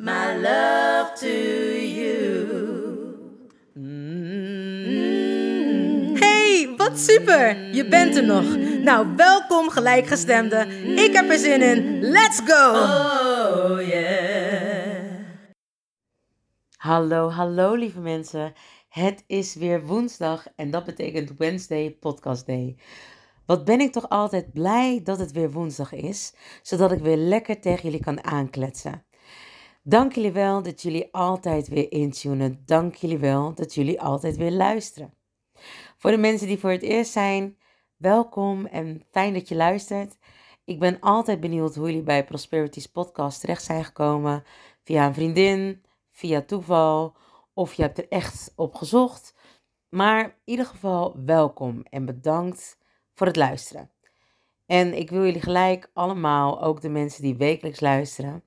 my love to you. Hey, wat super! Je bent er nog. Nou, welkom gelijkgestemde. Ik heb er zin in. Let's go! Oh yeah. Hallo, hallo lieve mensen. Het is weer woensdag en dat betekent Wednesday Podcast Day. Wat ben ik toch altijd blij dat het weer woensdag is, zodat ik weer lekker tegen jullie kan aankletsen. Dank jullie wel dat jullie altijd weer intunen. Dank jullie wel dat jullie altijd weer luisteren. Voor de mensen die voor het eerst zijn, welkom en fijn dat je luistert. Ik ben altijd benieuwd hoe jullie bij Prosperity's podcast terecht zijn gekomen. Via een vriendin, via toeval of je hebt er echt op gezocht. Maar in ieder geval welkom en bedankt voor het luisteren. En ik wil jullie gelijk allemaal, ook de mensen die wekelijks luisteren,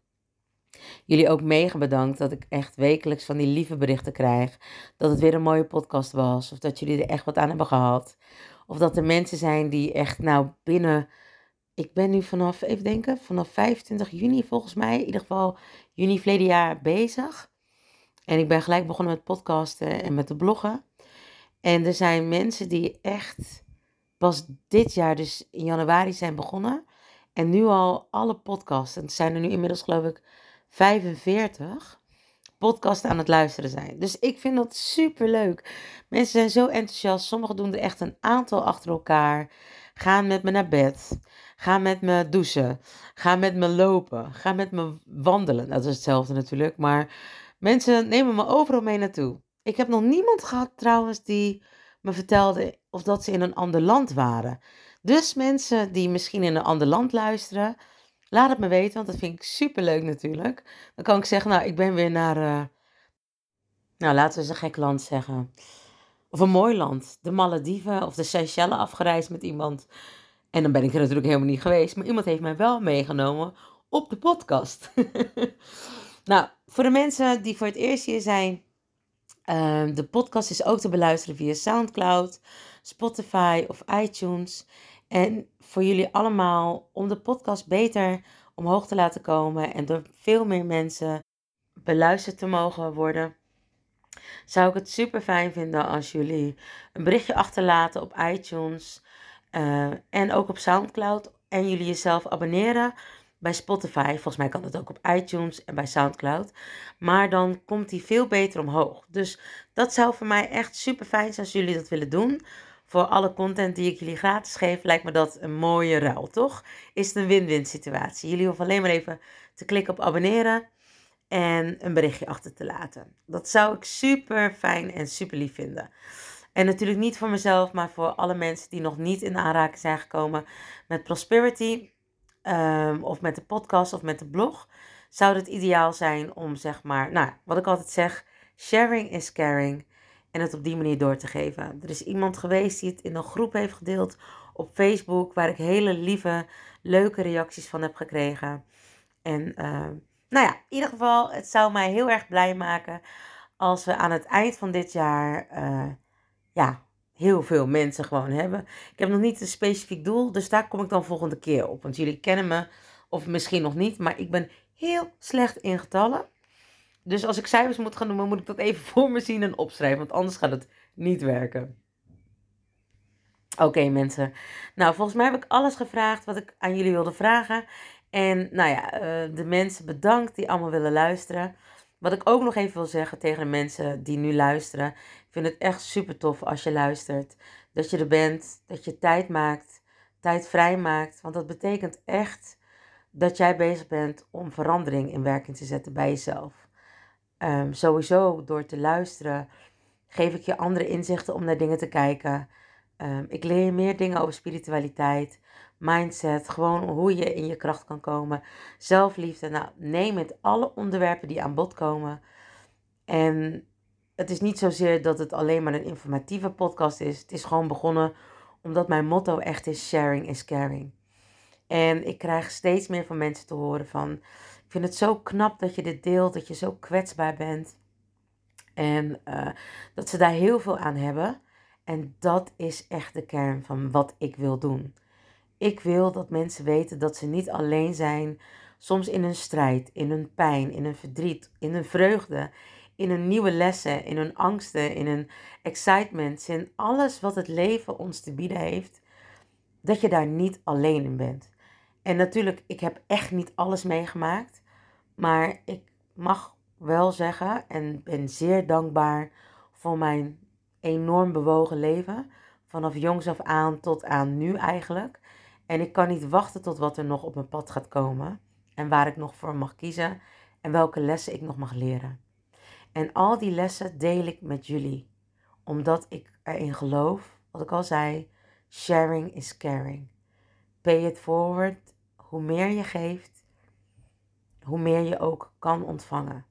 jullie ook mega bedankt dat ik echt wekelijks van die lieve berichten krijg. Dat het weer een mooie podcast was. Of dat jullie er echt wat aan hebben gehad. Of dat er mensen zijn die echt nou binnen... Ik ben nu vanaf, even denken, vanaf 25 juni volgens mij. In ieder geval juni verleden jaar bezig. En ik ben gelijk begonnen met podcasten en met de bloggen. En er zijn mensen die echt pas dit jaar, dus in januari, zijn begonnen. En nu al alle podcasts, en het zijn er nu inmiddels geloof ik 45 podcasts aan het luisteren zijn. Dus ik vind dat super leuk. Mensen zijn zo enthousiast. Sommigen doen er echt een aantal achter elkaar. Gaan met me naar bed. Gaan met me douchen. Gaan met me lopen. Gaan met me wandelen. Dat is hetzelfde natuurlijk. Maar mensen nemen me overal mee naartoe. Ik heb nog niemand gehad trouwens die me vertelde of dat ze in een ander land waren. Dus mensen die misschien in een ander land luisteren, laat het me weten, want dat vind ik super leuk natuurlijk. Dan kan ik zeggen, nou, ik ben weer naar, uh, nou, laten we eens een gek land zeggen. Of een mooi land, de Malediven of de Seychelles afgereisd met iemand. En dan ben ik er natuurlijk helemaal niet geweest, maar iemand heeft mij wel meegenomen op de podcast. nou, voor de mensen die voor het eerst hier zijn, uh, de podcast is ook te beluisteren via SoundCloud, Spotify of iTunes. En voor jullie allemaal, om de podcast beter omhoog te laten komen en door veel meer mensen beluisterd te mogen worden, zou ik het super fijn vinden als jullie een berichtje achterlaten op iTunes uh, en ook op SoundCloud. En jullie jezelf abonneren bij Spotify. Volgens mij kan dat ook op iTunes en bij SoundCloud. Maar dan komt die veel beter omhoog. Dus dat zou voor mij echt super fijn zijn als jullie dat willen doen voor alle content die ik jullie gratis geef, lijkt me dat een mooie ruil, toch? Is het een win-win situatie. Jullie hoeven alleen maar even te klikken op abonneren en een berichtje achter te laten. Dat zou ik super fijn en super lief vinden. En natuurlijk niet voor mezelf, maar voor alle mensen die nog niet in aanraking zijn gekomen met Prosperity um, of met de podcast of met de blog. Zou het ideaal zijn om zeg maar, nou, wat ik altijd zeg, sharing is caring en het op die manier door te geven. Er is iemand geweest die het in een groep heeft gedeeld op Facebook, waar ik hele lieve, leuke reacties van heb gekregen. En uh, nou ja, in ieder geval, het zou mij heel erg blij maken als we aan het eind van dit jaar, uh, ja, heel veel mensen gewoon hebben. Ik heb nog niet een specifiek doel, dus daar kom ik dan volgende keer op. Want jullie kennen me, of misschien nog niet, maar ik ben heel slecht in getallen. Dus als ik cijfers moet gaan noemen, moet ik dat even voor me zien en opschrijven. Want anders gaat het niet werken. Oké mensen. Nou, volgens mij heb ik alles gevraagd wat ik aan jullie wilde vragen. En nou ja, eh, de mensen bedankt die allemaal willen luisteren. Wat ik ook nog even wil zeggen tegen de mensen die nu luisteren. vind het echt super tof als je luistert. Dat je er bent, dat je tijd maakt, tijd vrij maakt. Want dat betekent echt dat jij bezig bent om verandering in werking te zetten bij jezelf. Ehm, sowieso door te luisteren geef ik je andere inzichten om naar dingen te kijken. Ehm, ik leer je meer dingen over spiritualiteit, mindset, gewoon hoe je in je kracht kan komen, zelfliefde. Nou, neem het, alle onderwerpen die aan bod komen. En het is niet zozeer dat het alleen maar een informatieve podcast is. Het is gewoon begonnen omdat mijn motto echt is sharing is caring. En ik krijg steeds meer van mensen te horen van, vind het zo knap dat je dit deelt, dat je zo kwetsbaar bent. En uh, dat ze daar heel veel aan hebben. En dat is echt de kern van wat ik wil doen. Ik wil dat mensen weten dat ze niet alleen zijn, soms in een strijd, in hun pijn, in hun verdriet, in hun vreugde, in hun nieuwe lessen, in hun angsten, in hun excitement, in alles wat het leven ons te bieden heeft, dat je daar niet alleen in bent. En natuurlijk, ik heb echt niet alles meegemaakt, maar ik mag wel zeggen en ben zeer dankbaar voor mijn enorm bewogen leven. Vanaf jongs af aan tot aan nu eigenlijk. En ik kan niet wachten tot wat er nog op mijn pad gaat komen. En waar ik nog voor mag kiezen. En welke lessen ik nog mag leren. En al die lessen deel ik met jullie. Omdat ik erin geloof, wat ik al zei, sharing is caring. Pay it forward. Hoe meer je geeft, hoe meer je ook kan ontvangen.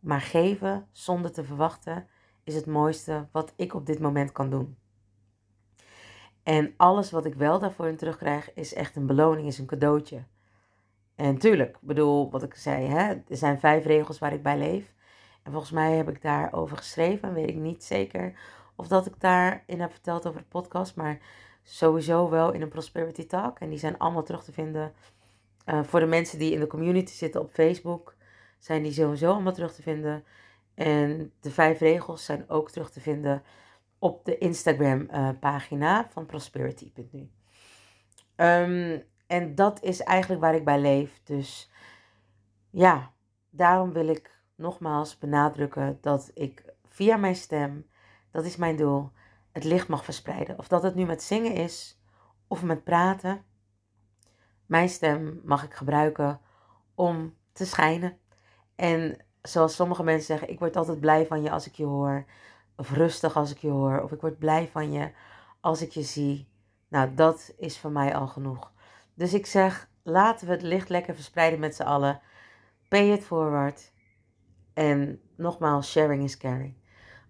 Maar geven zonder te verwachten is het mooiste wat ik op dit moment kan doen. En alles wat ik wel daarvoor in terugkrijg is echt een beloning, is een cadeautje. En tuurlijk, bedoel, wat ik zei, hè, er zijn vijf regels waar ik bij leef. En volgens mij heb ik daarover geschreven, weet ik niet zeker of dat ik daarin heb verteld over de podcast, maar sowieso wel in een Prosperity Talk. En die zijn allemaal terug te vinden uh, voor de mensen die in de community zitten op Facebook zijn die sowieso allemaal terug te vinden. En de vijf regels zijn ook terug te vinden op de Instagram uh, pagina van prosperity.nu. Um, ehm, en dat is eigenlijk waar ik bij leef. Dus ja, daarom wil ik nogmaals benadrukken dat ik via mijn stem, dat is mijn doel, het licht mag verspreiden. Of dat het nu met zingen is of met praten. Mijn stem mag ik gebruiken om te schijnen. En zoals sommige mensen zeggen, ik word altijd blij van je als ik je hoor. Of rustig als ik je hoor. Of ik word blij van je als ik je zie. Nou, dat is voor mij al genoeg. Dus ik zeg, laten we het licht lekker verspreiden met z'n allen. Pay it forward. En nogmaals, sharing is caring.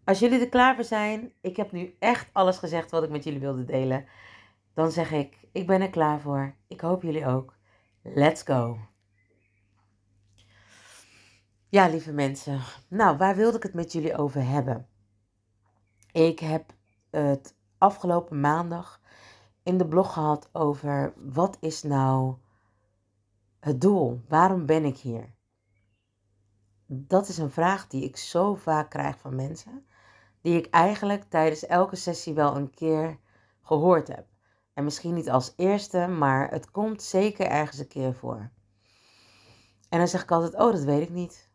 Als jullie er klaar voor zijn, ik heb nu echt alles gezegd wat ik met jullie wilde delen. Dan zeg ik, ik ben er klaar voor. Ik hoop jullie ook. Let's go. Ja, lieve mensen. Nou, waar wilde ik het met jullie over hebben? Ik heb het afgelopen maandag in de blog gehad over wat is nou het doel? Waarom ben ik hier? Dat is een vraag die ik zo vaak krijg van mensen, die ik eigenlijk tijdens elke sessie wel een keer gehoord heb. En misschien niet als eerste, maar het komt zeker ergens een keer voor. En dan zeg ik altijd: Oh, dat weet ik niet.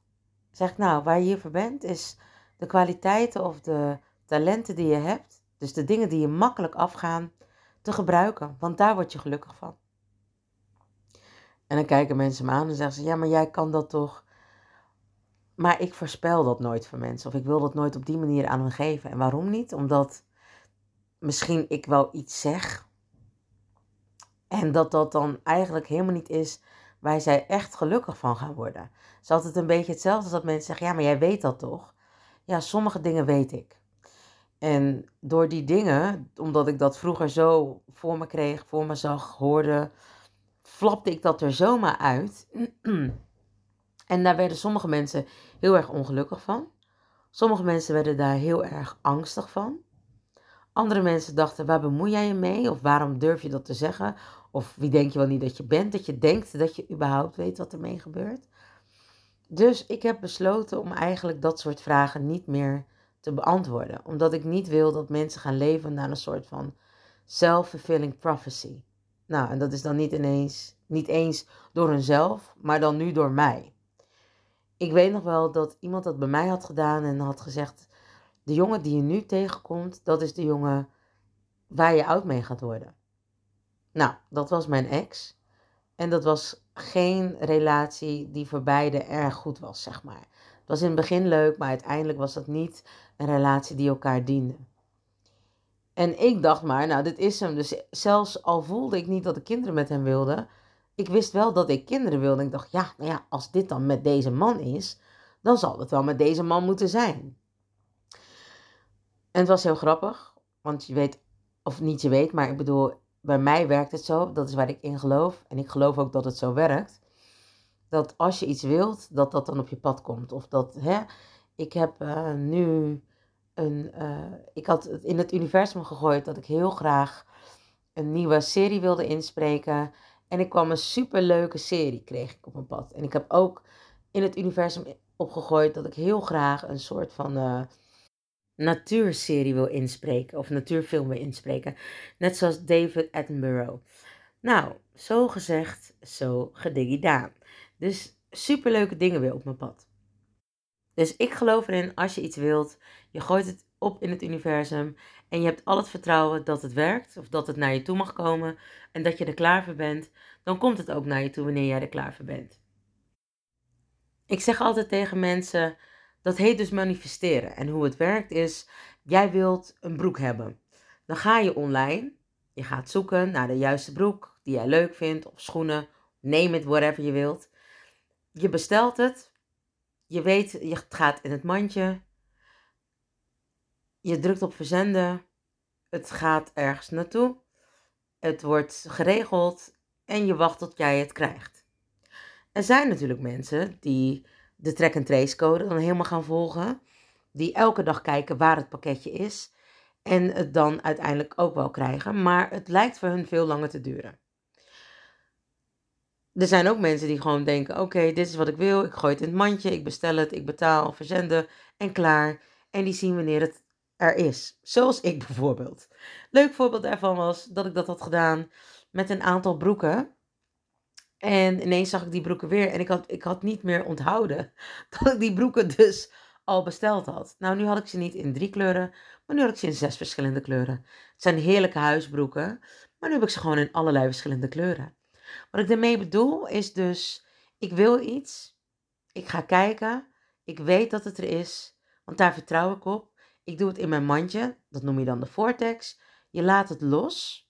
Zeg ik nou, waar je hiervoor bent, is de kwaliteiten of de talenten die je hebt, dus de dingen die je makkelijk afgaan, te gebruiken. Want daar word je gelukkig van. En dan kijken mensen me aan en zeggen ze: Ja, maar jij kan dat toch. Maar ik voorspel dat nooit voor mensen. Of ik wil dat nooit op die manier aan hen geven. En waarom niet? Omdat misschien ik wel iets zeg. En dat dat dan eigenlijk helemaal niet is waar zij echt gelukkig van gaan worden. Het is altijd een beetje hetzelfde als dat mensen zeggen, ja, maar jij weet dat toch? Ja, sommige dingen weet ik. En door die dingen, omdat ik dat vroeger zo voor me kreeg, voor me zag, hoorde, flapte ik dat er zomaar uit. en daar werden sommige mensen heel erg ongelukkig van. Sommige mensen werden daar heel erg angstig van. Andere mensen dachten, waar bemoei jij je mee? Of waarom durf je dat te zeggen? Of wie denk je wel niet dat je bent? Dat je denkt dat je überhaupt weet wat ermee gebeurt. Dus ik heb besloten om eigenlijk dat soort vragen niet meer te beantwoorden. Omdat ik niet wil dat mensen gaan leven naar een soort van self-fulfilling prophecy. Nou, en dat is dan niet ineens, niet eens door hunzelf, maar dan nu door mij. Ik weet nog wel dat iemand dat bij mij had gedaan en had gezegd: de jongen die je nu tegenkomt, dat is de jongen waar je oud mee gaat worden. Nou, dat was mijn ex. En dat was geen relatie die voor beide erg goed was, zeg maar. Het was in het begin leuk, maar uiteindelijk was dat niet een relatie die elkaar diende. En ik dacht maar, nou, dit is hem. Dus zelfs al voelde ik niet dat ik kinderen met hem wilde, ik wist wel dat ik kinderen wilde. Ik dacht, ja, nou ja, als dit dan met deze man is, dan zal het wel met deze man moeten zijn. En het was heel grappig, want je weet, of niet je weet, maar ik bedoel, bij mij werkt het zo, dat is waar ik in geloof. En ik geloof ook dat het zo werkt. Dat als je iets wilt, dat dat dan op je pad komt. Of dat, hè, ik heb uh, nu een, uh, ik had het in het universum gegooid dat ik heel graag een nieuwe serie wilde inspreken. En ik kwam een superleuke serie, kreeg ik op mijn pad. En ik heb ook in het universum opgegooid dat ik heel graag een soort van uh, natuurserie wil inspreken. Of natuurfilm wil inspreken. Net zoals David Attenborough. Nou, zo gezegd, zo gedigidaan. Dus superleuke dingen weer op mijn pad. Dus ik geloof erin, als je iets wilt, je gooit het op in het universum en je hebt al het vertrouwen dat het werkt of dat het naar je toe mag komen en dat je er klaar voor bent, dan komt het ook naar je toe wanneer jij er klaar voor bent. Ik zeg altijd tegen mensen, dat heet dus manifesteren. En hoe het werkt is, jij wilt een broek hebben. Dan ga je online, je gaat zoeken naar de juiste broek die jij leuk vindt, of schoenen, neem het, whatever je wilt. Je bestelt het, je weet, je gaat in het mandje, je drukt op verzenden, het gaat ergens naartoe, het wordt geregeld en je wacht tot jij het krijgt. Er zijn natuurlijk mensen die de track and trace code dan helemaal gaan volgen, die elke dag kijken waar het pakketje is en het dan uiteindelijk ook wel krijgen, maar het lijkt voor hun veel langer te duren. Er zijn ook mensen die gewoon denken: oké, dit is wat ik wil, ik gooi het in het mandje, ik bestel het, ik betaal, verzenden en klaar. En die zien wanneer het er is. Zoals ik bijvoorbeeld. Leuk voorbeeld daarvan was dat ik dat had gedaan met een aantal broeken. En ineens zag ik die broeken weer en ik had, ik had niet meer onthouden dat ik die broeken dus al besteld had. Nou, nu had ik ze niet in drie kleuren, maar nu had ik ze in zes verschillende kleuren. Het zijn heerlijke huisbroeken, maar nu heb ik ze gewoon in allerlei verschillende kleuren. Wat ik daarmee bedoel is dus, ik wil iets, ik ga kijken, ik weet dat het er is, want daar vertrouw ik op. Ik doe het in mijn mandje, dat noem je dan de vortex. Je laat het los,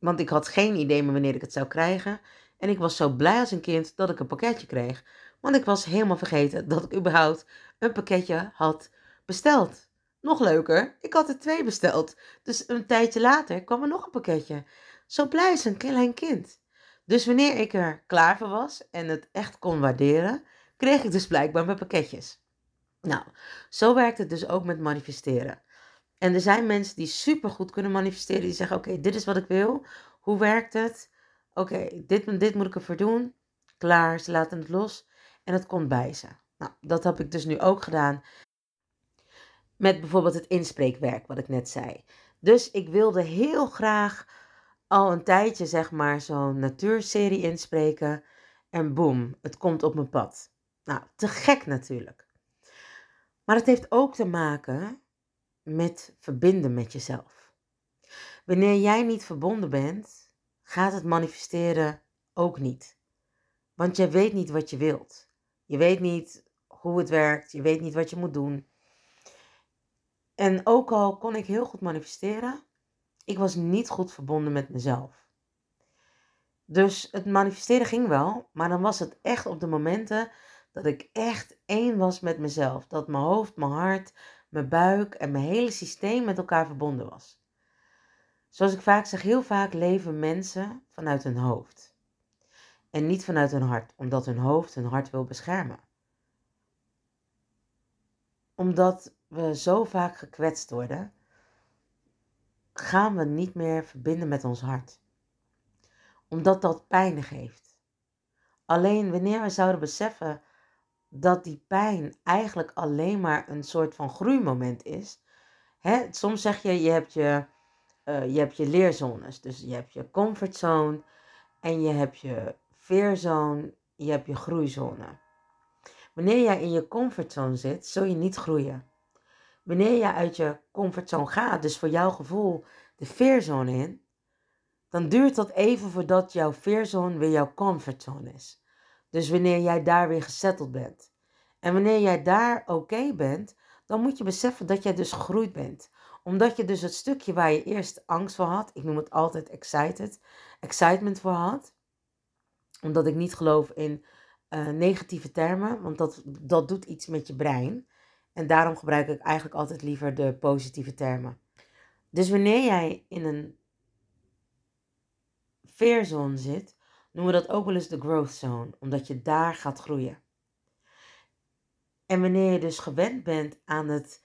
want ik had geen idee meer wanneer ik het zou krijgen. En ik was zo blij als een kind dat ik een pakketje kreeg. Want ik was helemaal vergeten dat ik überhaupt een pakketje had besteld. Nog leuker, ik had er twee besteld. Dus een tijdje later kwam er nog een pakketje. Zo blij als een klein kind. Dus wanneer ik er klaar voor was en het echt kon waarderen, kreeg ik dus blijkbaar mijn pakketjes. Nou, zo werkt het dus ook met manifesteren. En er zijn mensen die super goed kunnen manifesteren. Die zeggen: Oké, dit is wat ik wil. Hoe werkt het? Oké, dit, dit moet ik ervoor doen. Klaar, ze laten het los. En het komt bij ze. Nou, dat heb ik dus nu ook gedaan. Met bijvoorbeeld het inspreekwerk, wat ik net zei. Dus ik wilde heel graag al een tijdje, zeg maar, zo'n natuurserie inspreken. En boem, het komt op mijn pad. Nou, te gek natuurlijk. Maar het heeft ook te maken met verbinden met jezelf. Wanneer jij niet verbonden bent, gaat het manifesteren ook niet. Want je weet niet wat je wilt. Je weet niet hoe het werkt. Je weet niet wat je moet doen. En ook al kon ik heel goed manifesteren, ik was niet goed verbonden met mezelf. Dus het manifesteren ging wel, maar dan was het echt op de momenten dat ik echt één was met mezelf. Dat mijn hoofd, mijn hart, mijn buik en mijn hele systeem met elkaar verbonden was. Zoals ik vaak zeg, heel vaak leven mensen vanuit hun hoofd. En niet vanuit hun hart, omdat hun hoofd hun hart wil beschermen. Omdat we zo vaak gekwetst worden, gaan we niet meer verbinden met ons hart. Omdat dat pijn geeft. Alleen wanneer we zouden beseffen dat die pijn eigenlijk alleen maar een soort van groeimoment is. Hè? Soms zeg je, je hebt je, uh, je hebt je leerzones. Dus je hebt je comfortzone en je hebt je veerzone, je hebt je groeizone. Wanneer jij in je comfortzone zit, zul je niet groeien. wanneer je uit je comfortzone gaat, dus voor jouw gevoel de fearzone in, dan duurt dat even voordat jouw fearzone weer jouw comfortzone is. Dus wanneer jij daar weer gesetteld bent. En wanneer jij daar oké bent, dan moet je beseffen dat jij dus gegroeid bent. Omdat je dus het stukje waar je eerst angst voor had, ik noem het altijd excited, excitement voor had. Omdat ik niet geloof in uh, negatieve termen, want dat, dat doet iets met je brein. En daarom gebruik ik eigenlijk altijd liever de positieve termen. Dus wanneer jij in een fearzone zit, noemen we dat ook wel eens de growth zone, omdat je daar gaat groeien. En wanneer je dus gewend bent aan het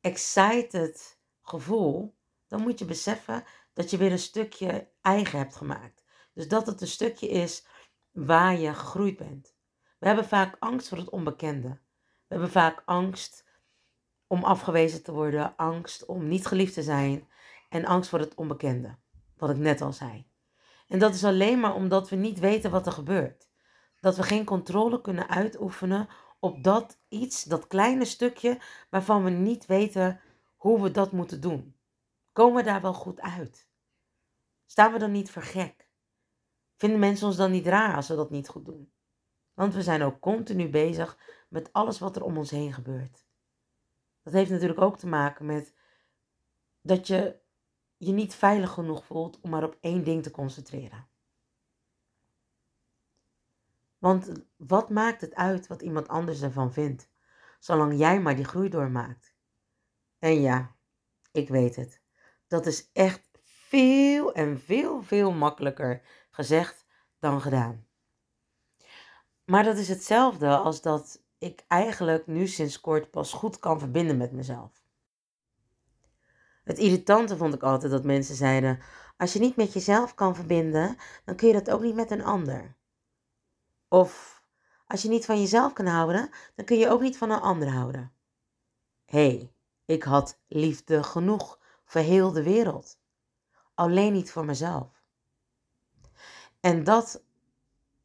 excited gevoel, dan moet je beseffen dat je weer een stukje eigen hebt gemaakt. Dus dat het een stukje is waar je gegroeid bent. We hebben vaak angst voor het onbekende. We hebben vaak angst om afgewezen te worden, angst om niet geliefd te zijn en angst voor het onbekende, wat ik net al zei. En dat is alleen maar omdat we niet weten wat er gebeurt. Dat we geen controle kunnen uitoefenen op dat iets, dat kleine stukje waarvan we niet weten hoe we dat moeten doen. Komen we daar wel goed uit? Staan we dan niet voor gek? Vinden mensen ons dan niet raar als we dat niet goed doen? Want we zijn ook continu bezig met alles wat er om ons heen gebeurt. Dat heeft natuurlijk ook te maken met dat je je niet veilig genoeg voelt om maar op één ding te concentreren. Want wat maakt het uit wat iemand anders ervan vindt, zolang jij maar die groei doormaakt? En ja, ik weet het. Dat is echt veel en veel, veel makkelijker gezegd dan gedaan. Maar dat is hetzelfde als dat ik eigenlijk nu sinds kort pas goed kan verbinden met mezelf. Het irritante vond ik altijd dat mensen zeiden: als je niet met jezelf kan verbinden, dan kun je dat ook niet met een ander. Of als je niet van jezelf kan houden, dan kun je ook niet van een ander houden. Hé, hey, ik had liefde genoeg voor heel de wereld. Alleen niet voor mezelf. En dat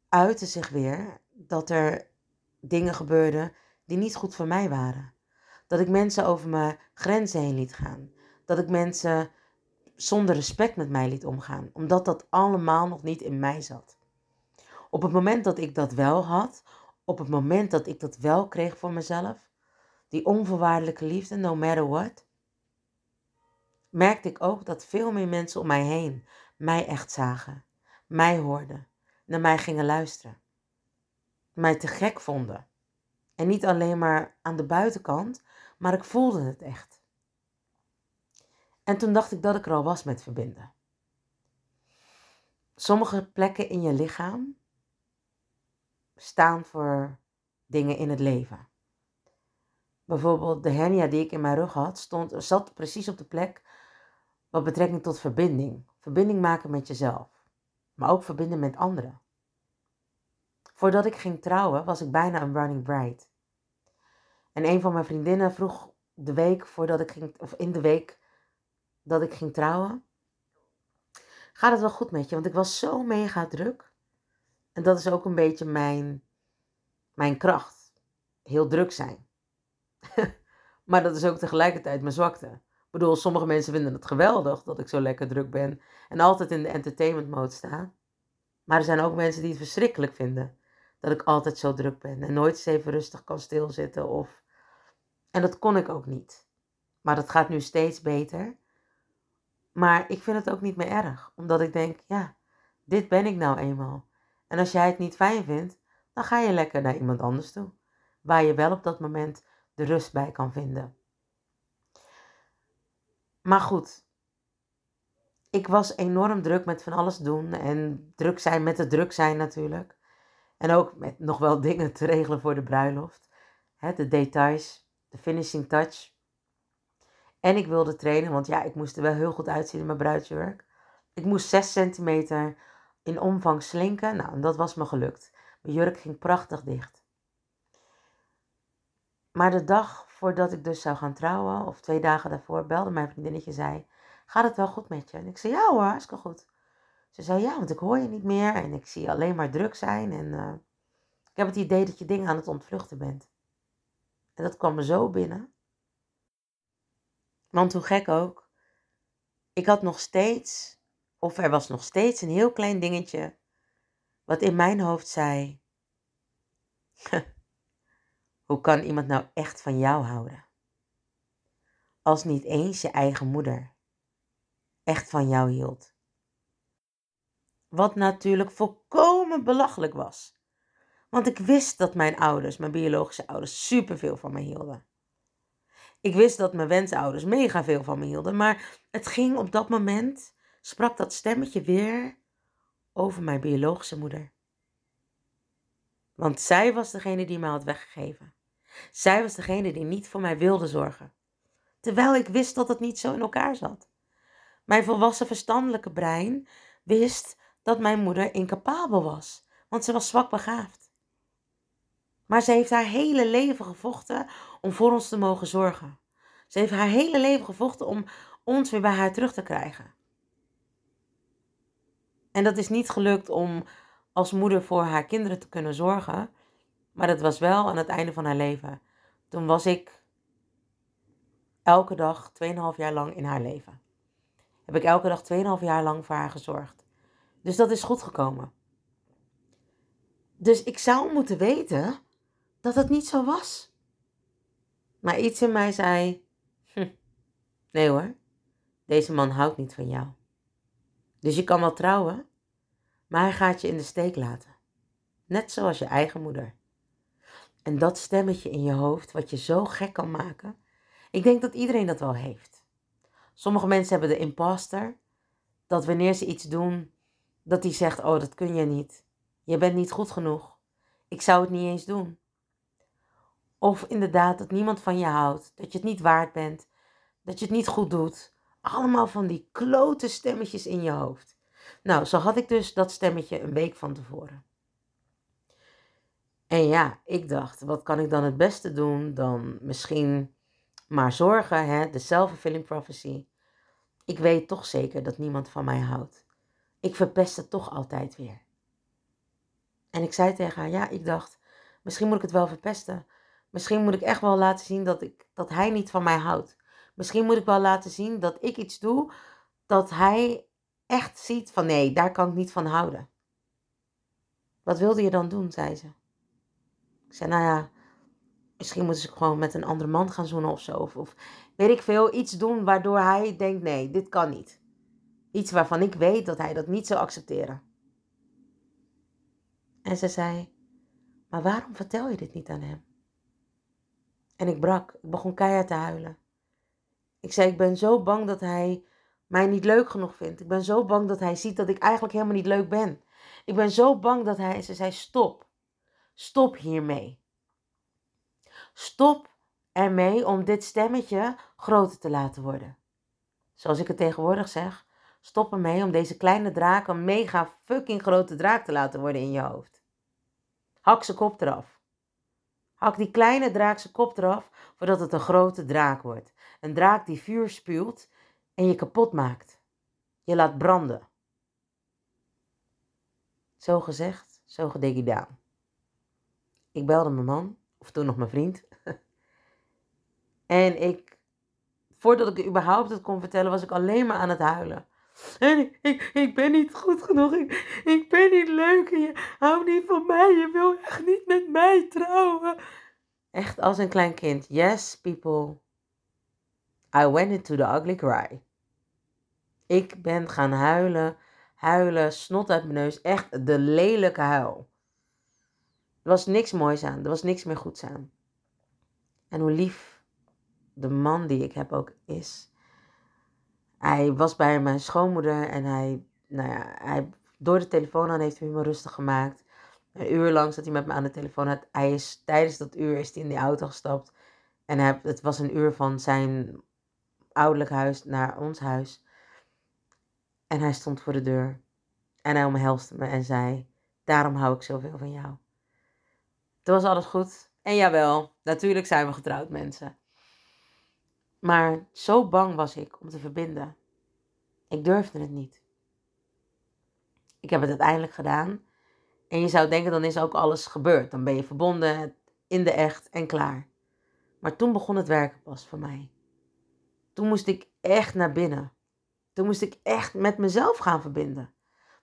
uitte zich weer dat er dingen gebeurden die niet goed voor mij waren. Dat ik mensen over mijn grenzen heen liet gaan. Dat ik mensen zonder respect met mij liet omgaan, omdat dat allemaal nog niet in mij zat. Op het moment dat ik dat wel had, op het moment dat ik dat wel kreeg voor mezelf, die onvoorwaardelijke liefde, no matter what, merkte ik ook dat veel meer mensen om mij heen mij echt zagen, mij hoorden, naar mij gingen luisteren, mij te gek vonden. En niet alleen maar aan de buitenkant, maar ik voelde het echt. En toen dacht ik dat ik er al was met verbinden. Sommige plekken in je lichaam staan voor dingen in het leven. Bijvoorbeeld de hernia die ik in mijn rug had, stond, zat precies op de plek wat betrekking tot verbinding. Verbinding maken met jezelf, maar ook verbinden met anderen. Voordat ik ging trouwen was ik bijna een running bride. En een van mijn vriendinnen vroeg de week voordat ik ging, of in de week dat ik ging trouwen, gaat het wel goed met je? Want ik was zo mega druk. En dat is ook een beetje mijn, mijn kracht. Heel druk zijn. maar dat is ook tegelijkertijd mijn zwakte. Ik bedoel, sommige mensen vinden het geweldig dat ik zo lekker druk ben en altijd in de entertainment mode sta. Maar er zijn ook mensen die het verschrikkelijk vinden dat ik altijd zo druk ben en nooit eens even rustig kan stilzitten of... En dat kon ik ook niet. Maar dat gaat nu steeds beter. Maar ik vind het ook niet meer erg, omdat ik denk, ja, dit ben ik nou eenmaal. En als jij het niet fijn vindt, dan ga je lekker naar iemand anders toe, waar je wel op dat moment de rust bij kan vinden. Maar goed, ik was enorm druk met van alles doen en druk zijn met het druk zijn natuurlijk. En ook met nog wel dingen te regelen voor de bruiloft. de details, de finishing touch. En ik wilde trainen, want ja, ik moest er wel heel goed uitzien in mijn bruidsjurk. Ik moest 6 centimeter in omvang slinken. Nou, en dat was me gelukt. Mijn jurk ging prachtig dicht. Maar de dag voordat ik dus zou gaan trouwen, of twee dagen daarvoor, belde mijn vriendinnetje zei: Gaat het wel goed met je? En ik zei: Ja hoor, hartstikke goed. Ze zei: Ja, want ik hoor je niet meer en ik zie alleen maar druk zijn. En uh, ik heb het idee dat je dingen aan het ontvluchten bent. En dat kwam me zo binnen. Want hoe gek ook, ik had nog steeds, of er was nog steeds een heel klein dingetje wat in mijn hoofd zei: Hoe kan iemand nou echt van jou houden? Als niet eens je eigen moeder echt van jou hield. Wat natuurlijk volkomen belachelijk was. Want ik wist dat mijn ouders, mijn biologische ouders, superveel van me hielden. Ik wist dat mijn wensouders mega veel van me hielden, maar het ging op dat moment, sprak dat stemmetje weer over mijn biologische moeder. Want zij was degene die mij had weggegeven. Zij was degene die niet voor mij wilde zorgen. Terwijl ik wist dat het niet zo in elkaar zat. Mijn volwassen verstandelijke brein wist dat mijn moeder incapabel was, want ze was zwak begaafd. Maar ze heeft haar hele leven gevochten om voor ons te mogen zorgen. Ze heeft haar hele leven gevochten om ons weer bij haar terug te krijgen. En dat is niet gelukt om als moeder voor haar kinderen te kunnen zorgen, maar dat was wel aan het einde van haar leven. Toen was ik elke dag 2,5 jaar lang in haar leven. Heb ik elke dag 2,5 jaar lang voor haar gezorgd. Dus dat is goed gekomen. Dus ik zou moeten weten dat het niet zo was. Maar iets in mij zei: hm, Nee hoor, deze man houdt niet van jou. Dus je kan wel trouwen, maar hij gaat je in de steek laten. Net zoals je eigen moeder. En dat stemmetje in je hoofd, wat je zo gek kan maken, ik denk dat iedereen dat wel heeft. Sommige mensen hebben de imposter, dat wanneer ze iets doen, dat die zegt: Oh, dat kun je niet. Je bent niet goed genoeg. Ik zou het niet eens doen. Of inderdaad dat niemand van je houdt, dat je het niet waard bent, dat je het niet goed doet. Allemaal van die klote stemmetjes in je hoofd. Nou, zo had ik dus dat stemmetje een week van tevoren. En ja, ik dacht, wat kan ik dan het beste doen dan misschien maar zorgen, hè? de self-fulfilling prophecy. Ik weet toch zeker dat niemand van mij houdt. Ik verpest het toch altijd weer. En ik zei tegen haar, ja, ik dacht, misschien moet ik het wel verpesten. Misschien moet ik echt wel laten zien dat, ik, dat hij niet van mij houdt. Misschien moet ik wel laten zien dat ik iets doe dat hij echt ziet van nee, daar kan ik niet van houden. Wat wilde je dan doen, zei ze. Ik zei, nou ja, misschien moeten ze gewoon met een andere man gaan zoenen of zo. Of, of weet ik veel, iets doen waardoor hij denkt, nee, dit kan niet. Iets waarvan ik weet dat hij dat niet zou accepteren. En ze zei, maar waarom vertel je dit niet aan hem? En ik brak, ik begon keihard te huilen. Ik zei, ik ben zo bang dat hij mij niet leuk genoeg vindt. Ik ben zo bang dat hij ziet dat ik eigenlijk helemaal niet leuk ben. Ik ben zo bang dat hij, ze zei, stop. Stop hiermee. Stop ermee om dit stemmetje groter te laten worden. Zoals ik het tegenwoordig zeg, stop ermee om deze kleine draak een mega fucking grote draak te laten worden in je hoofd. Hak zijn kop eraf. Hak die kleine draak zijn kop eraf voordat het een grote draak wordt. Een draak die vuur spuwt en je kapot maakt. Je laat branden. Zo gezegd, zo gedaan. Ik belde mijn man, of toen nog mijn vriend. en ik, voordat ik überhaupt het kon vertellen, was ik alleen maar aan het huilen. En ik, ik, ben niet goed genoeg. Ik, ik ben niet leuk. En je houdt niet van mij. Je wil echt niet met mij trouwen. Echt als een klein kind. Yes, people. I went into the ugly cry. Ik ben gaan huilen, huilen, snot uit mijn neus. Echt de lelijke huil. Er was niks moois aan, er was niks meer goeds aan. En hoe lief de man die ik heb ook is. Hij was bij mijn schoonmoeder en hij, nou ja, hij, door de telefoon aan heeft hij me rustig gemaakt. Een uur lang zat hij met me aan de telefoon. Hij is, tijdens dat uur is hij in die auto gestapt. En het was een uur van zijn ouderlijk huis naar ons huis. En hij stond voor de deur. En hij omhelste me en zei: Daarom hou ik zoveel van jou. Toen was alles goed. En jawel, natuurlijk zijn we getrouwd mensen. Maar zo bang was ik om te verbinden. Ik durfde het niet. Ik heb het uiteindelijk gedaan. En je zou denken, dan is ook alles gebeurd. Dan ben je verbonden in de echt en klaar. Maar toen begon het werken pas voor mij. Toen moest ik echt naar binnen. Toen moest ik echt met mezelf gaan verbinden.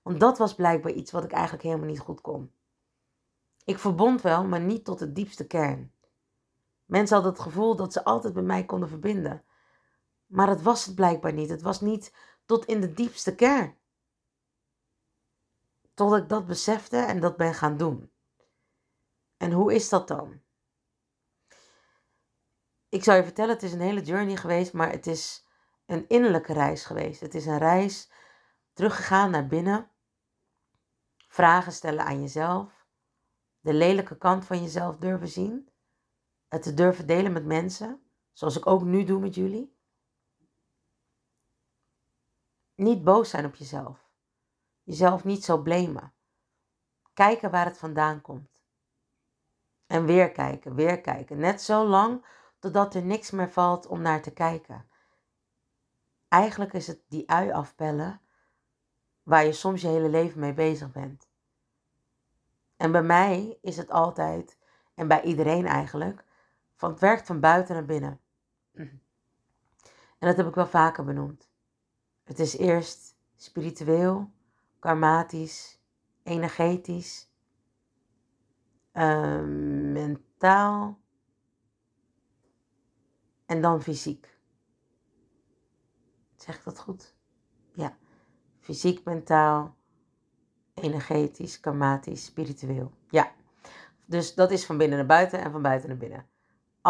Want dat was blijkbaar iets wat ik eigenlijk helemaal niet goed kon. Ik verbond wel, maar niet tot de diepste kern. Mensen hadden het gevoel dat ze altijd bij mij konden verbinden. Maar het was het blijkbaar niet. Het was niet tot in de diepste kern. Tot ik dat besefte en dat ben gaan doen. En hoe is dat dan? Ik zou je vertellen, het is een hele journey geweest, maar het is een innerlijke reis geweest. Het is een reis teruggegaan naar binnen. Vragen stellen aan jezelf. De lelijke kant van jezelf durven zien. Het te durven delen met mensen, zoals ik ook nu doe met jullie. Niet boos zijn op jezelf. Jezelf niet zo blamen. Kijken waar het vandaan komt. En weer kijken, weer kijken. Net zo lang totdat er niks meer valt om naar te kijken. Eigenlijk is het die ui afpellen waar je soms je hele leven mee bezig bent. En bij mij is het altijd, en bij iedereen eigenlijk, van het werkt van buiten naar binnen. En dat heb ik wel vaker benoemd. Het is eerst spiritueel, karmatisch, energetisch, uh, mentaal en dan fysiek. Zeg ik dat goed? Ja. Fysiek, mentaal, energetisch, karmatisch, spiritueel. Ja. Dus dat is van binnen naar buiten en van buiten naar binnen.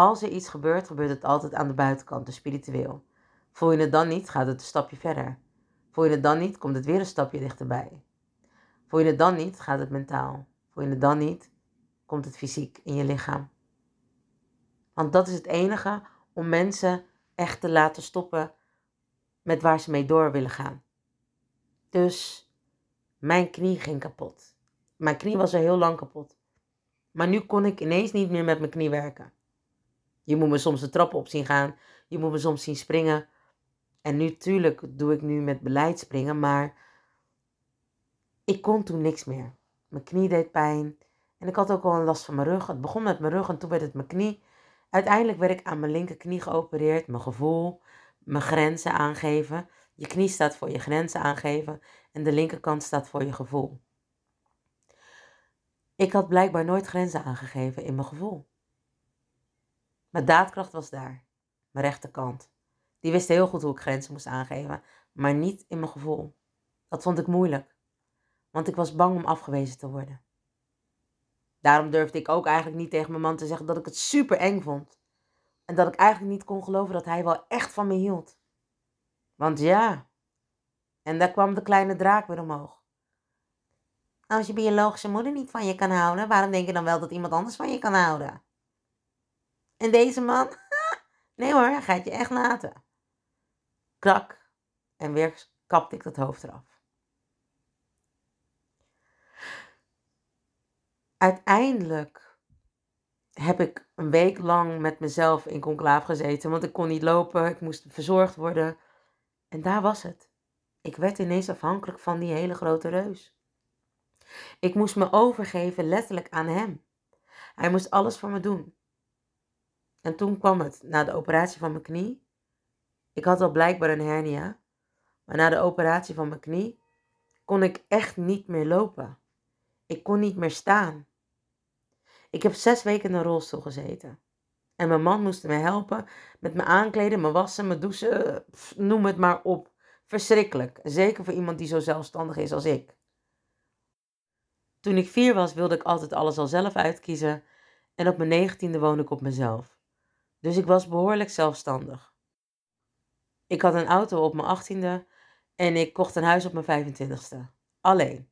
Als er iets gebeurt, gebeurt het altijd aan de buitenkant, dus spiritueel. Voel je het dan niet, gaat het een stapje verder. Voel je het dan niet, komt het weer een stapje dichterbij. Voel je het dan niet, gaat het mentaal. Voel je het dan niet, komt het fysiek in je lichaam. Want dat is het enige om mensen echt te laten stoppen met waar ze mee door willen gaan. Dus mijn knie ging kapot. Mijn knie was al heel lang kapot. Maar nu kon ik ineens niet meer met mijn knie werken. Je moet me soms de trappen op zien gaan. Je moet me soms zien springen. En nu, tuurlijk, doe ik nu met beleid springen. Maar ik kon toen niks meer. Mijn knie deed pijn. En ik had ook al een last van mijn rug. Het begon met mijn rug en toen werd het mijn knie. Uiteindelijk werd ik aan mijn linkerknie geopereerd. Mijn gevoel, mijn grenzen aangeven. Je knie staat voor je grenzen aangeven. En de linkerkant staat voor je gevoel. Ik had blijkbaar nooit grenzen aangegeven in mijn gevoel. Mijn daadkracht was daar, mijn rechterkant. Die wist heel goed hoe ik grenzen moest aangeven, maar niet in mijn gevoel. Dat vond ik moeilijk, want ik was bang om afgewezen te worden. Daarom durfde ik ook eigenlijk niet tegen mijn man te zeggen dat ik het super eng vond. En dat ik eigenlijk niet kon geloven dat hij wel echt van me hield. Want ja, en daar kwam de kleine draak weer omhoog. Als je biologische moeder niet van je kan houden, waarom denk je dan wel dat iemand anders van je kan houden? En deze man? Nee hoor, hij gaat je echt laten. Krak. En weer kapte ik dat hoofd eraf. Uiteindelijk heb ik een week lang met mezelf in conclave gezeten, want ik kon niet lopen, ik moest verzorgd worden. En daar was het. Ik werd ineens afhankelijk van die hele grote reus. Ik moest me overgeven letterlijk aan hem. Hij moest alles voor me doen. En toen kwam het, na de operatie van mijn knie. Ik had al blijkbaar een hernia. Maar na de operatie van mijn knie kon ik echt niet meer lopen. Ik kon niet meer staan. Ik heb zes weken in een rolstoel gezeten. En mijn man moest me helpen met me aankleden, me wassen, me douchen, noem het maar op. Verschrikkelijk. Zeker voor iemand die zo zelfstandig is als ik. Toen ik vier was, wilde ik altijd alles al zelf uitkiezen. En op mijn negentiende woonde ik op mezelf. Dus ik was behoorlijk zelfstandig. Ik had een auto op mijn achttiende en ik kocht een huis op mijn 25ste. Alleen.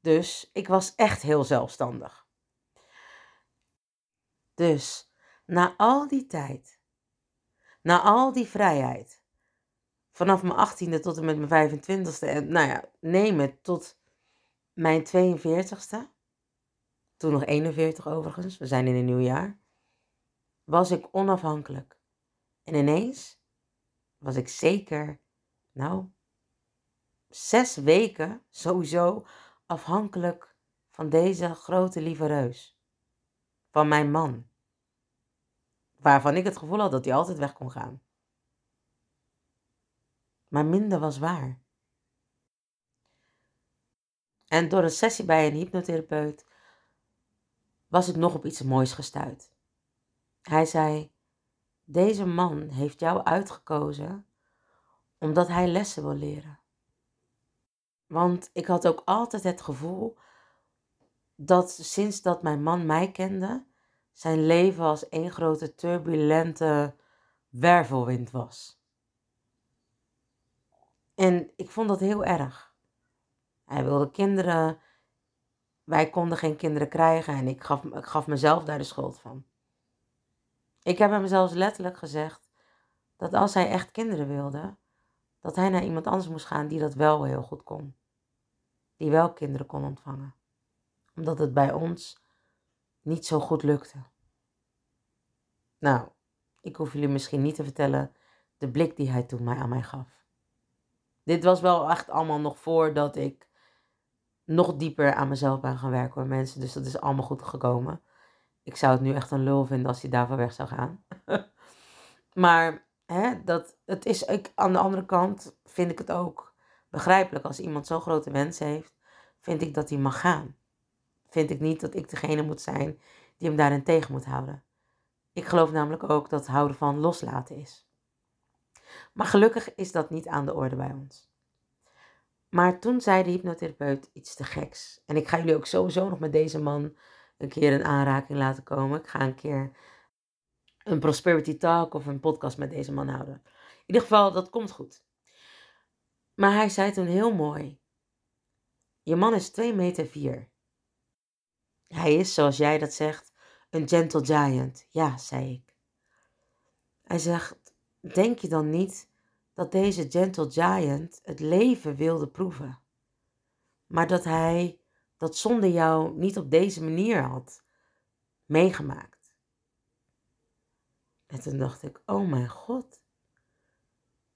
Dus ik was echt heel zelfstandig. Dus na al die tijd, na al die vrijheid, vanaf mijn 18e tot en met mijn 25ste en nou ja, neem het tot mijn 42ste, toen nog 41 overigens, we zijn in een nieuw jaar, was ik onafhankelijk. En ineens was ik zeker, nou, zes weken sowieso afhankelijk van deze grote lieve reus. Van mijn man. Waarvan ik het gevoel had dat hij altijd weg kon gaan. maar minder was waar. En door een sessie bij een hypnotherapeut was ik nog op iets moois gestuurd. Hij zei: Deze man heeft jou uitgekozen omdat hij lessen wil leren. Want ik had ook altijd het gevoel dat sinds dat mijn man mij kende, zijn leven als één grote turbulente wervelwind was. En ik vond dat heel erg. Hij wilde kinderen. Wij konden geen kinderen krijgen en ik gaf, ik gaf mezelf daar de schuld van. Ik heb hem zelfs letterlijk gezegd dat als hij echt kinderen wilde, dat hij naar iemand anders moest gaan die dat wel heel goed kon. Die wel kinderen kon ontvangen. Omdat het bij ons niet zo goed lukte. Nou, ik hoef jullie misschien niet te vertellen de blik die hij toen mij aan mij gaf. Dit was wel echt allemaal nog voordat ik nog dieper aan mezelf ben gaan werken hoor mensen. Dus dat is allemaal goed gekomen. Ik zou het nu echt een lul vinden als hij daarvan weg zou gaan. maar hè, dat, het is, ik, aan de andere kant vind ik het ook begrijpelijk. Als iemand zo'n grote wens heeft, vind ik dat hij mag gaan. Vind ik niet dat ik degene moet zijn die hem daarin tegen moet houden. Ik geloof namelijk ook dat houden van loslaten is. Maar gelukkig is dat niet aan de orde bij ons. Maar toen zei de hypnotherapeut iets te geks. En ik ga jullie ook sowieso nog met deze man een keer een aanraking laten komen. Ik ga een keer een prosperity talk of een podcast met deze man houden. In ieder geval, dat komt goed. Maar hij zei toen heel mooi. Je man is 2 meter 4. Hij is, zoals jij dat zegt, een gentle giant. Ja, zei ik. Hij zegt, denk je dan niet dat deze gentle giant het leven wilde proeven? Maar dat hij dat zonder jou niet op deze manier had meegemaakt. En toen dacht ik, oh mijn god.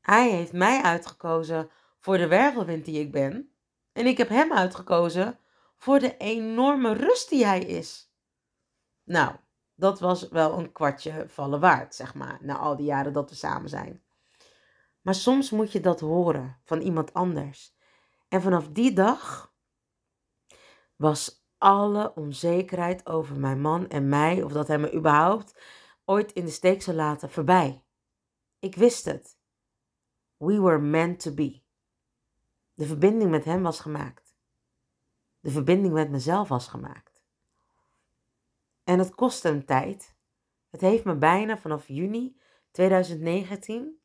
Hij heeft mij uitgekozen voor de wervelwind die ik ben. En ik heb hem uitgekozen voor de enorme rust die hij is. Nou, dat was wel een kwartje vallen waard, zeg maar, na al die jaren dat we samen zijn. Maar soms moet je dat horen van iemand anders. En vanaf die dag was alle onzekerheid over mijn man en mij, of dat hij me überhaupt ooit in de steek zou laten, voorbij. Ik wist het. We were meant to be. De verbinding met hem was gemaakt. De verbinding met mezelf was gemaakt. En het kostte een tijd. Het heeft me bijna vanaf juni 2019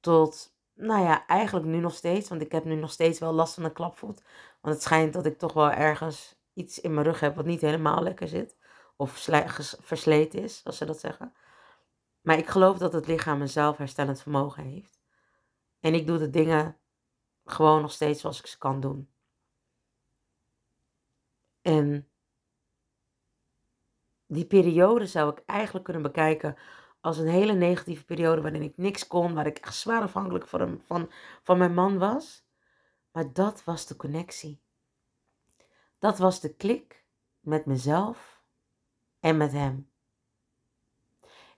tot, nou ja, eigenlijk nu nog steeds, want ik heb nu nog steeds wel last van een klapvoet. Want het schijnt dat ik toch wel ergens iets in mijn rug heb wat niet helemaal lekker zit. Of versleten is, als ze dat zeggen. Maar ik geloof dat het lichaam een zelfherstellend vermogen heeft. En ik doe de dingen gewoon nog steeds zoals ik ze kan doen. En die periode zou ik eigenlijk kunnen bekijken als een hele negatieve periode waarin ik niks kon, waar ik echt zwaar afhankelijk van, van, van mijn man was. Maar dat was de connectie. Dat was de klik met mezelf en met hem.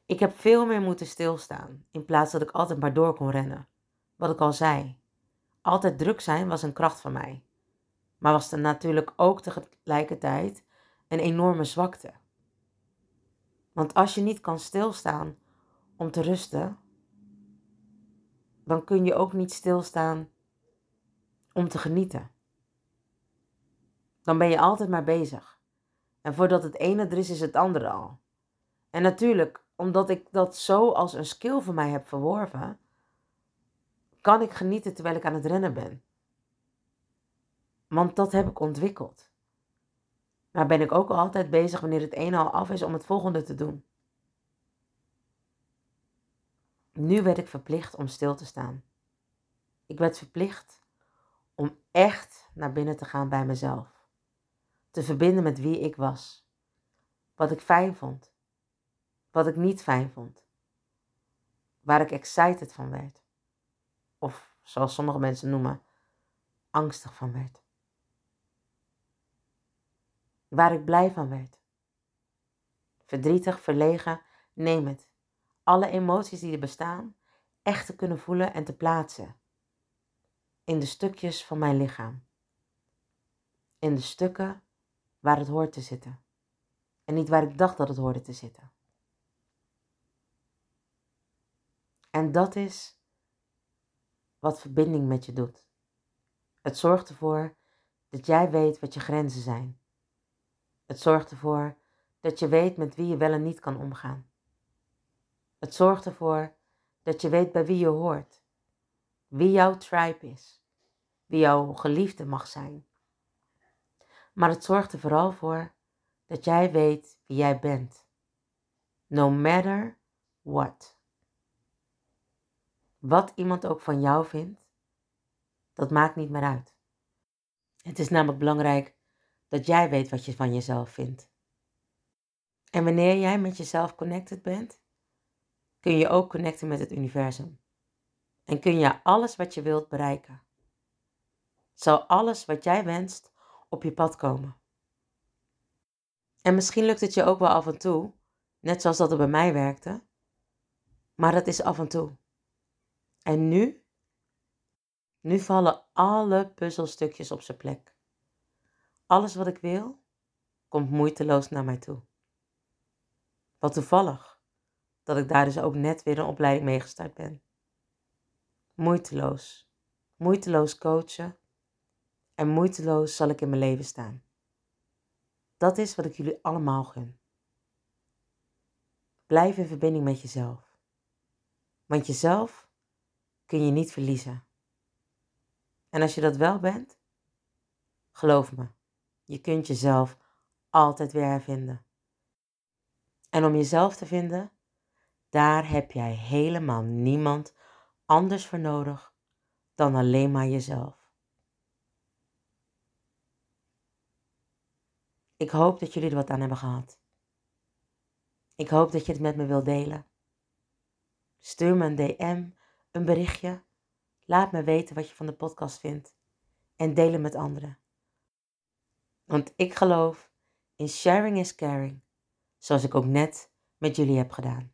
Ik heb veel meer moeten stilstaan in plaats dat ik altijd maar door kon rennen. Wat ik al zei. Altijd druk zijn was een kracht van mij. Maar was er natuurlijk ook tegelijkertijd een enorme zwakte. Want als je niet kan stilstaan om te rusten, dan kun je ook niet stilstaan om te genieten. Dan ben je altijd maar bezig. En voordat het ene er is, is het andere al. En natuurlijk, omdat ik dat zo als een skill voor mij heb verworven, kan ik genieten terwijl ik aan het rennen ben. Want dat heb ik ontwikkeld. Maar ben ik ook altijd bezig wanneer het ene al af is om het volgende te doen. Nu werd ik verplicht om stil te staan. Ik werd verplicht om echt naar binnen te gaan bij mezelf. Te verbinden met wie ik was. Wat ik fijn vond. Wat ik niet fijn vond. Waar ik excited van werd. Of zoals sommige mensen noemen, angstig van werd. Waar ik blij van werd. Verdrietig, verlegen, neem het. Alle emoties die er bestaan, echt te kunnen voelen en te plaatsen. in de stukjes van mijn lichaam. In de stukken waar het hoort te zitten. En niet waar ik dacht dat het hoorde te zitten. En dat is wat verbinding met je doet. Het zorgt ervoor dat jij weet wat je grenzen zijn. Het zorgt ervoor dat je weet met wie je wel en niet kan omgaan. Het zorgt ervoor dat je weet bij wie je hoort, wie jouw tribe is, wie jouw geliefde mag zijn. Maar het zorgt er vooral voor dat jij weet wie jij bent. No matter what. Wat iemand ook van jou vindt, dat maakt niet meer uit. Het is namelijk belangrijk dat jij weet wat je van jezelf vindt. En wanneer jij met jezelf connected bent, kun je ook connecten met het universum. En kun je alles wat je wilt bereiken. Zal alles wat jij wenst op je pad komen. En misschien lukt het je ook wel af en toe, net zoals dat het bij mij werkte, maar dat is af en toe. En nu, nu vallen alle puzzelstukjes op zijn plek. Alles wat ik wil, komt moeiteloos naar mij toe. Wat toevallig dat ik daar dus ook net weer een opleiding mee gestart ben. Moeiteloos. Moeiteloos coachen. En moeiteloos zal ik in mijn leven staan. Dat is wat ik jullie allemaal gun. Blijf in verbinding met jezelf. Want jezelf kun je niet verliezen. En als je dat wel bent, geloof me, je kunt jezelf altijd weer hervinden. En om jezelf te vinden, daar heb jij helemaal niemand anders voor nodig dan alleen maar jezelf. Ik hoop dat jullie er wat aan hebben gehad. Ik hoop dat je het met me wilt delen. Stuur me een DM, een berichtje. Laat me weten wat je van de podcast vindt. En deel hem met anderen. Want ik geloof in sharing is caring. Zoals ik ook net met jullie heb gedaan.